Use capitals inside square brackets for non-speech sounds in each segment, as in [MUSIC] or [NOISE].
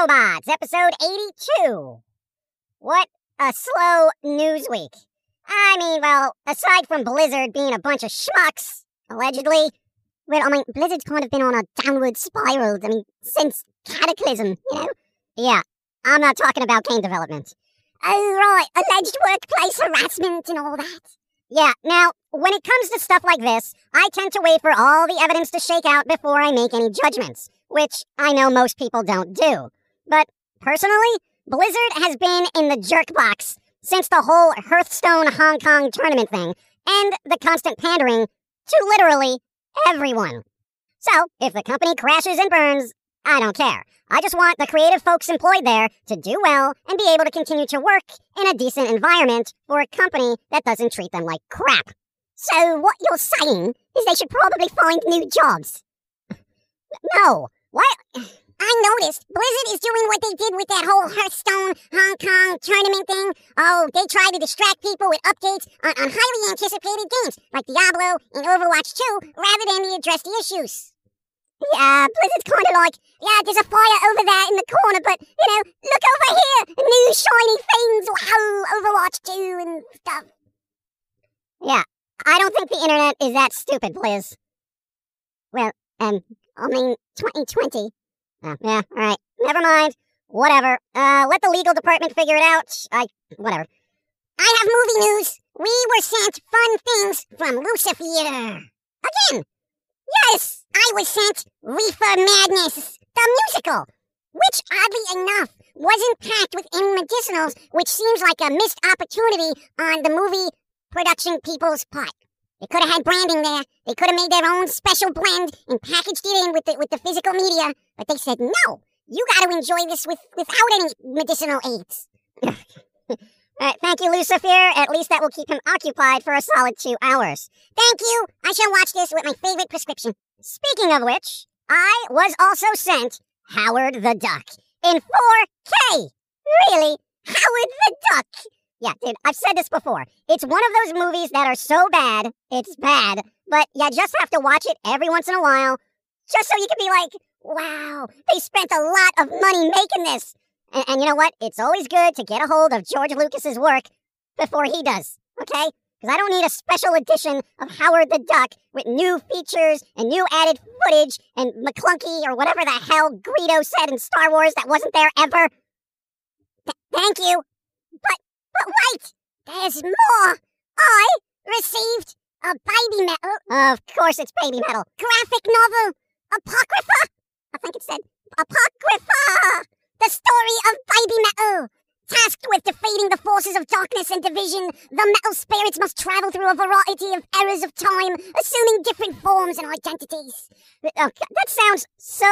Robots, episode 82. What a slow news week. I mean, well, aside from Blizzard being a bunch of schmucks, allegedly, well, I mean, Blizzard's kind of been on a downward spiral, I mean, since Cataclysm, you know? Yeah, I'm not talking about game development. Oh, right, alleged workplace harassment and all that. Yeah, now, when it comes to stuff like this, I tend to wait for all the evidence to shake out before I make any judgments, which I know most people don't do. But personally, Blizzard has been in the jerk box since the whole Hearthstone Hong Kong tournament thing and the constant pandering to literally everyone. So, if the company crashes and burns, I don't care. I just want the creative folks employed there to do well and be able to continue to work in a decent environment for a company that doesn't treat them like crap. So, what you're saying is they should probably find new jobs. [LAUGHS] no. What? I noticed Blizzard is doing what they did with that whole Hearthstone Hong Kong tournament thing. Oh, they try to distract people with updates on, on highly anticipated games like Diablo and Overwatch 2 rather than address the issues. Yeah, Blizzard's kind of like, yeah, there's a fire over there in the corner, but, you know, look over here! New shiny things! Wow! Overwatch 2 and stuff. Yeah, I don't think the internet is that stupid, Blizz. Well, um, I mean, 2020. Oh, yeah, alright. Never mind. Whatever. Uh, let the legal department figure it out. I, whatever. I have movie news. We were sent fun things from Lucifer. Again! Yes! I was sent Reefer Madness, the musical, which, oddly enough, wasn't packed with any medicinals, which seems like a missed opportunity on the movie production people's part. They could have had branding there. They could have made their own special blend and packaged it in with the with the physical media. But they said no. You got to enjoy this with without any medicinal aids. [LAUGHS] All right, thank you, Lucifer. At least that will keep him occupied for a solid two hours. Thank you. I shall watch this with my favorite prescription. Speaking of which, I was also sent Howard the Duck in 4K. Really? Howard the Duck. Yeah, dude, I've said this before. It's one of those movies that are so bad, it's bad, but you just have to watch it every once in a while, just so you can be like, wow, they spent a lot of money making this. And, and you know what? It's always good to get a hold of George Lucas's work before he does, okay? Because I don't need a special edition of Howard the Duck with new features and new added footage and Maclunkey or whatever the hell Greedo said in Star Wars that wasn't there ever. Th- thank you. But, but wait! There's more! I received a baby metal. Of course it's baby metal. Graphic novel. Apocrypha? I think it said Apocrypha! The story of Baby Metal! Tasked with defeating the forces of darkness and division, the metal spirits must travel through a variety of eras of time, assuming different forms and identities. Oh, that sounds so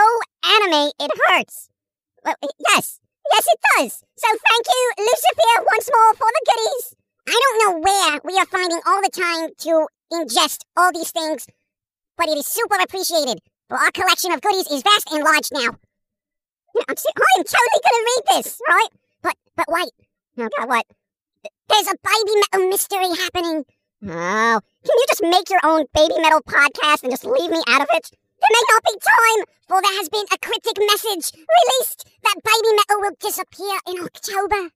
anime, it hurts. Well, yes, yes, it does. So thank you, Lucifer, once more for the goodies. I don't know where we are finding all the time to ingest all these things, but it is super appreciated. For our collection of goodies is vast and large now. I'm, I'm totally gonna read this, right? But but wait. Oh god, what? There's a baby metal mystery happening. Oh, can you just make your own baby metal podcast and just leave me out of it? There may not be time, for there has been a cryptic message released that baby metal will disappear in October.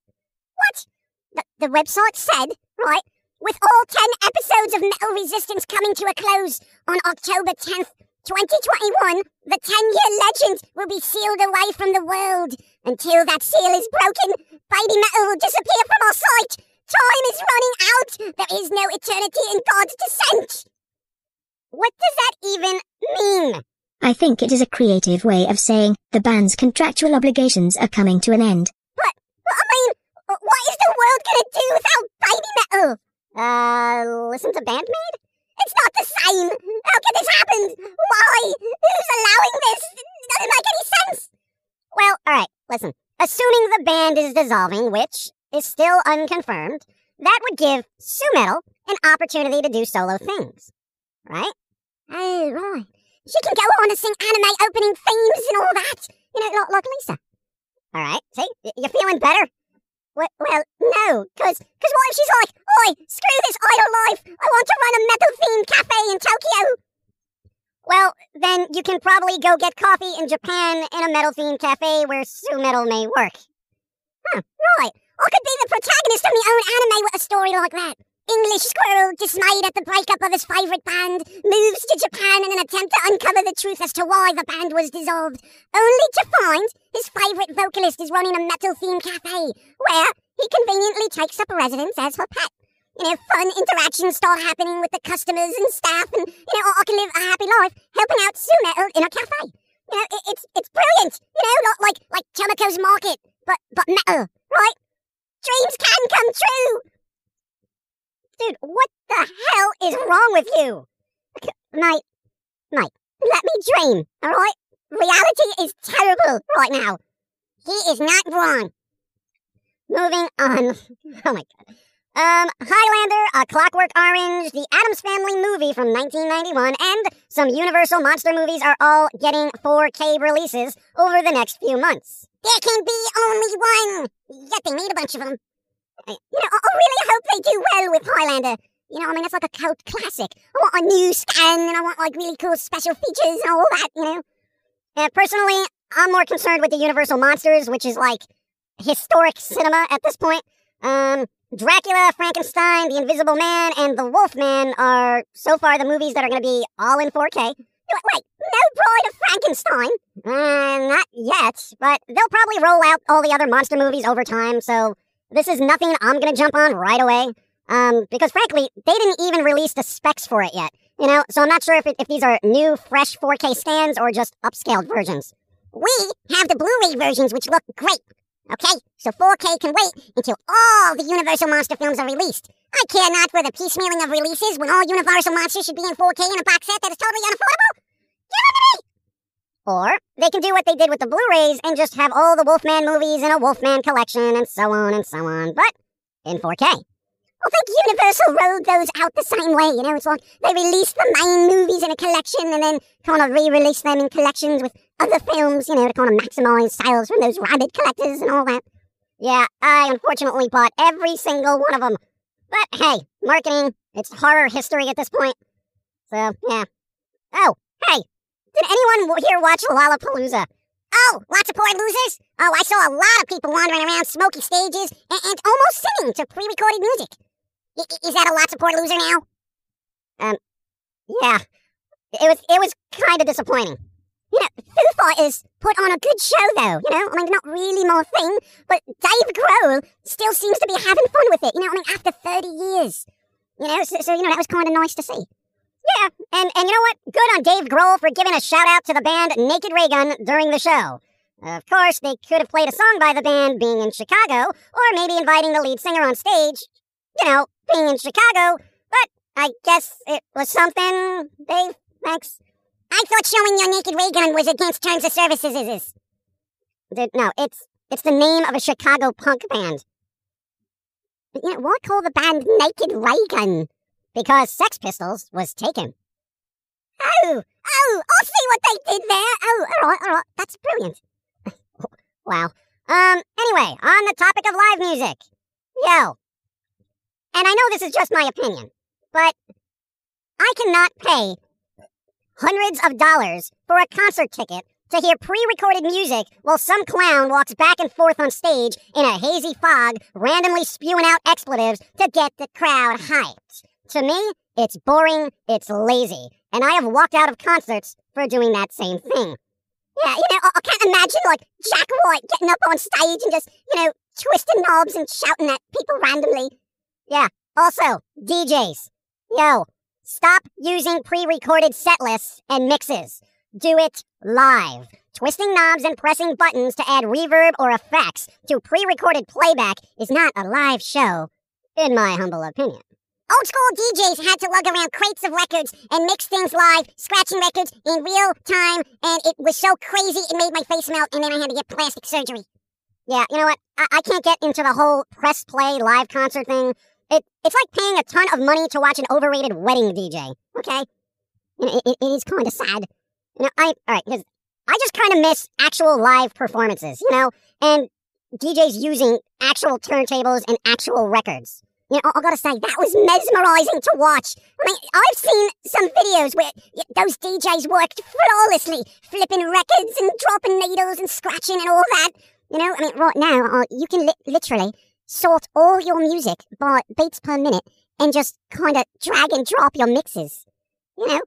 What? The, the website said, right, with all 10 episodes of Metal Resistance coming to a close on October 10th, 2021, the 10 year legend will be sealed away from the world. Until that seal is broken, baby metal will disappear from our sight. Time is running out. There is no eternity in God's descent. What does that even mean? I think it is a creative way of saying the band's contractual obligations are coming to an end. What? What I mean, what is the world gonna do without baby metal? Uh, listen to Band-Maid? It's not the same. How could this happen? Why? Who's allowing this? It doesn't make any sense. Well, all right. Listen. assuming the band is dissolving, which is still unconfirmed, that would give Su-metal an opportunity to do solo things. Right? Oh, right. She can go on and sing anime opening themes and all that. You know, like, like Lisa. All right. See? You're feeling better? Well, well no, because cause what if she's like, Oi, screw this idol life. I want to run a metal themed cafe in Tokyo. Well, then you can probably go get coffee in Japan in a metal themed cafe where Su-metal may work. Huh, right. I could be the protagonist of my own anime with a story like that. English squirrel, dismayed at the breakup of his favourite band, moves to Japan in an attempt to uncover the truth as to why the band was dissolved, only to find his favourite vocalist is running a metal themed cafe, where he conveniently takes up residence as her pet. You know, fun interactions start happening with the customers and staff, and you know, I can live a happy life helping out Su-metal in a cafe. You know, it, it's it's brilliant. You know, not like like Chemico's Market, but but metal, right? Dreams can come true. Dude, what the hell is wrong with you? Mate, mate, let me dream, alright? Reality is terrible right now. He is not wrong. Moving on. [LAUGHS] Oh my god. Um, Highlander, A Clockwork Orange, the Addams Family movie from 1991, and some Universal monster movies are all getting 4K releases over the next few months. There can be only one! Yet they made a bunch of them. You know, I really hope they do well with Highlander. You know, I mean, it's like a cult classic. I want a new scan, and I want like really cool special features and all that. You know. Uh, personally, I'm more concerned with the Universal monsters, which is like historic cinema at this point. Um, Dracula, Frankenstein, The Invisible Man, and The Wolfman are so far the movies that are going to be all in 4K. Wait, wait, no Bride of Frankenstein? Uh, not yet, but they'll probably roll out all the other monster movies over time, so this is nothing I'm gonna jump on right away. Um, because frankly, they didn't even release the specs for it yet. You know, so I'm not sure if, it, if these are new, fresh 4K scans or just upscaled versions. We have the Blu-ray versions, which look great. Okay, so 4K can wait until all the Universal Monster films are released. I care not for the piecemealing of releases when all Universal Monsters should be in 4K in a box set that is totally unaffordable. Give it to me! Or they can do what they did with the Blu-rays and just have all the Wolfman movies in a Wolfman collection and so on and so on, but in 4K. I think Universal rolled those out the same way, you know, it's like they released the main movies in a collection and then kind of re-release them in collections with other films, you know, to kind of maximize sales from those rabid collectors and all that. Yeah, I unfortunately bought every single one of them. But hey, marketing, it's horror history at this point. So, yeah. Oh, hey, did anyone here watch Lollapalooza? Oh, lots of poor losers? Oh, I saw a lot of people wandering around smoky stages and, and almost singing to pre-recorded music. I- is that a lots of poor loser now? Um, yeah. It was it was kind of disappointing. You know, Foo Fighters put on a good show, though. You know, I mean, not really my thing, but Dave Grohl still seems to be having fun with it. You know, I mean, after 30 years. You know, so, so you know, that was kind of nice to see. Yeah, and, and you know what? Good on Dave Grohl for giving a shout out to the band Naked Raygun during the show. Of course, they could have played a song by the band being in Chicago, or maybe inviting the lead singer on stage, you know, being in Chicago, but I guess it was something. Dave, thanks. I thought showing your naked ray gun was against terms of services. Is is? Dude, no, it's it's the name of a Chicago punk band. But, you know, why call the band Naked Ray Gun? Because Sex Pistols was taken. Oh, oh, I see what they did there. Oh, all right, all right, that's brilliant. [LAUGHS] wow. Um. Anyway, on the topic of live music, yo, and I know this is just my opinion, but I cannot pay hundreds of dollars for a concert ticket to hear pre-recorded music while some clown walks back and forth on stage in a hazy fog, randomly spewing out expletives to get the crowd hyped. To me, it's boring, it's lazy, and I have walked out of concerts for doing that same thing. Yeah, you know, I, I can't imagine like Jack White getting up on stage and just, you know, twisting knobs and shouting at people randomly. Yeah, also, DJs. Yo, Stop using pre recorded set lists and mixes. Do it live. Twisting knobs and pressing buttons to add reverb or effects to pre recorded playback is not a live show, in my humble opinion. Old school DJs had to lug around crates of records and mix things live, scratching records in real time, and it was so crazy it made my face melt, and then I had to get plastic surgery. Yeah, you know what? I, I can't get into the whole press play live concert thing. It, it's like paying a ton of money to watch an overrated wedding DJ. Okay, you know, it, it is kind of sad. You know, I all right because I just kind of miss actual live performances. You know, and DJs using actual turntables and actual records. You know, I, I gotta say that was mesmerizing to watch. I mean, I've seen some videos where those DJs worked flawlessly, flipping records and dropping needles and scratching and all that. You know, I mean, right now uh, you can li- literally sort all your music by beats per minute and just kind of drag and drop your mixes. You know,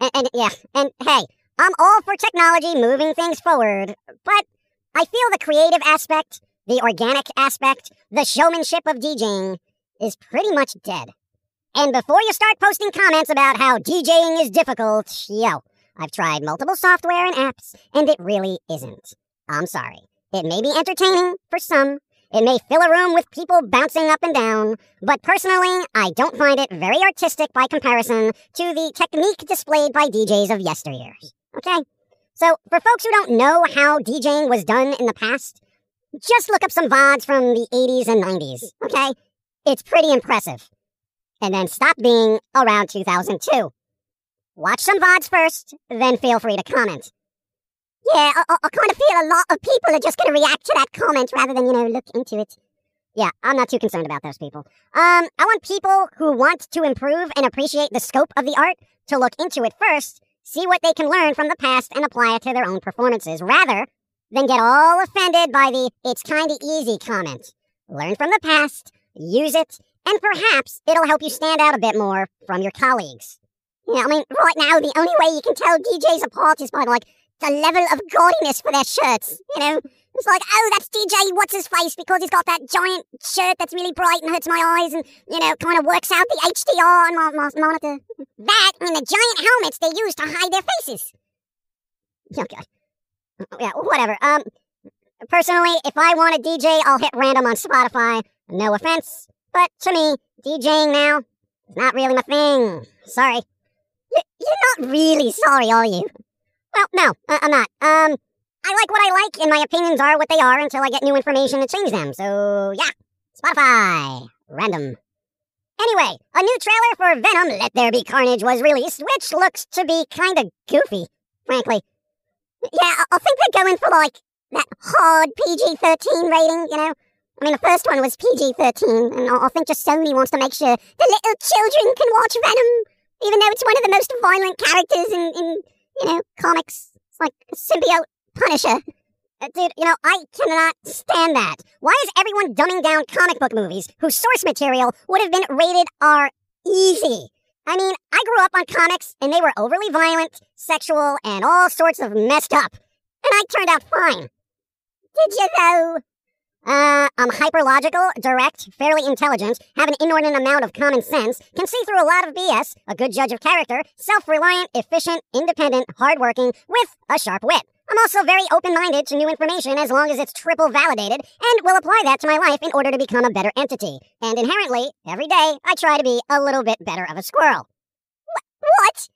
and, and yeah, and hey, I'm all for technology moving things forward, but I feel the creative aspect, the organic aspect, the showmanship of DJing is pretty much dead. And before you start posting comments about how DJing is difficult, yo, I've tried multiple software and apps, and it really isn't. I'm sorry. It may be entertaining for some. It may fill a room with people bouncing up and down, but personally, I don't find it very artistic by comparison to the technique displayed by DJs of yesteryears. Okay? So, for folks who don't know how DJing was done in the past, just look up some VODs from the 80s and 90s, okay? It's pretty impressive. And then stop being around 2002. Watch some VODs first, then feel free to comment. Yeah, I, I, I kind of feel a lot of people are just going to react to that comment rather than, you know, look into it. Yeah, I'm not too concerned about those people. Um, I want people who want to improve and appreciate the scope of the art to look into it first, see what they can learn from the past, and apply it to their own performances, rather than get all offended by the it's kinda easy comment. Learn from the past, use it, and perhaps it'll help you stand out a bit more from your colleagues. Yeah, I mean, right now, the only way you can tell DJs apart is by, like, the level of gaudiness for their shirts, you know? It's like, oh, that's DJ what's his face because he's got that giant shirt that's really bright and hurts my eyes and, you know, kind of works out the HDR on my, my monitor. That and the giant helmets they use to hide their faces. Oh, God. Yeah, whatever. Um, personally, if I want a DJ, I'll hit random on Spotify. No offense, but to me, DJing now is not really my thing. Sorry. Y- You're not really sorry, are you? Well, no, uh, I'm not. Um, I like what I like, and my opinions are what they are until I get new information to change them. So, yeah, Spotify, random. Anyway, a new trailer for Venom Let There Be Carnage was released, which looks to be kind of goofy, frankly. Yeah, I I think they're going for like that hard PG 13 rating, you know? I mean, the first one was PG 13, and I think just Sony wants to make sure the little children can watch Venom, even though it's one of the most violent characters in, in you know, comics. It's like symbiote Punisher. Uh, dude, you know, I cannot stand that. Why is everyone dumbing down comic book movies whose source material would have been rated R easy? I mean, I grew up on comics and they were overly violent, sexual, and all sorts of messed up. And I turned out fine. Did you know? Uh, I'm hyperlogical, direct, fairly intelligent, have an inordinate amount of common sense, can see through a lot of BS, a good judge of character, self-reliant, efficient, independent, hardworking, with a sharp wit. I'm also very open-minded to new information as long as it's triple validated, and will apply that to my life in order to become a better entity. And inherently, every day, I try to be a little bit better of a squirrel. Wh- what?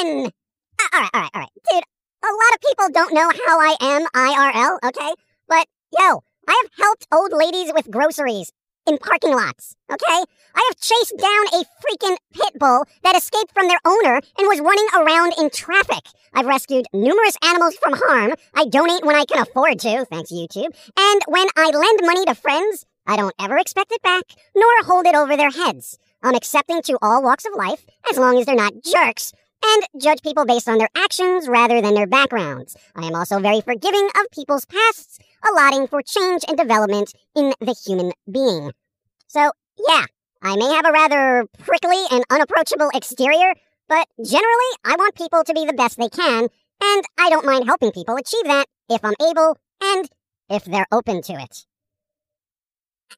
When? Uh, alright, alright, alright. Dude, a lot of people don't know how I am IRL, okay? But, yo, I have helped old ladies with groceries in parking lots, okay? I have chased down a freaking pit bull that escaped from their owner and was running around in traffic. I've rescued numerous animals from harm. I donate when I can afford to, thanks YouTube. And when I lend money to friends, I don't ever expect it back, nor hold it over their heads. I'm accepting to all walks of life, as long as they're not jerks, and judge people based on their actions rather than their backgrounds. I am also very forgiving of people's pasts, allotting for change and development in the human being. So, yeah, I may have a rather prickly and unapproachable exterior, but generally, I want people to be the best they can, and I don't mind helping people achieve that if I'm able and if they're open to it.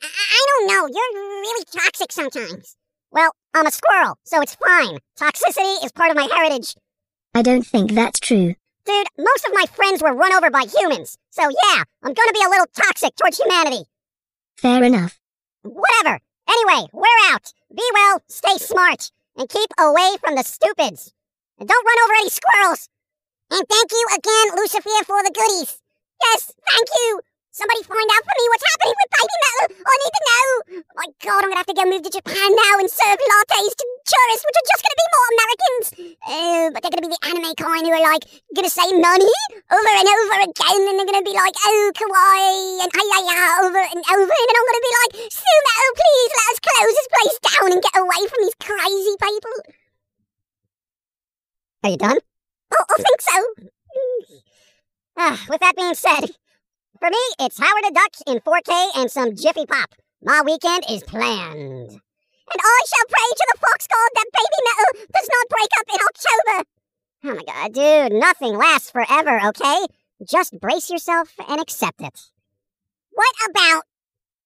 I, I don't know, you're really toxic sometimes. Well, I'm a squirrel, so it's fine. Toxicity is part of my heritage. I don't think that's true. Dude, most of my friends were run over by humans, so yeah, I'm gonna be a little toxic towards humanity. Fair enough. Whatever. Anyway, we're out. Be well, stay smart, and keep away from the stupids. And don't run over any squirrels. And thank you again, Lucifer, for the goodies. Yes, thank you. Somebody find out for me what's happening with Baby Metal. I need to know. My God, I'm gonna have to go move to Japan now and serve lattes to tourists, which are just gonna be more Americans. Oh, but they're gonna be the anime kind who are like gonna say money over and over again, and they're gonna be like, oh, kawaii, and ay ay ay over and over, and then I'm gonna be like, Sumo, please let us close this place down and get away from these crazy people. Are you done? Oh, I think so. Ah, with that being said, for me, it's Howard the Duck in 4K and some Jiffy Pop. My weekend is planned. And I shall pray to the fox god that baby metal does not break up in October. Oh my god, dude, nothing lasts forever, okay? Just brace yourself and accept it. What about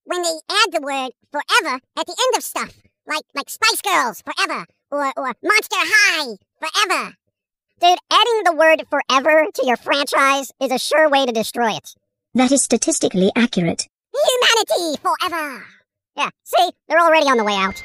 when they add the word forever at the end of stuff? Like like Spice Girls forever or or Monster High forever. Dude, adding the word forever to your franchise is a sure way to destroy it. That is statistically accurate. Humanity forever! Yeah, see? They're already on the way out.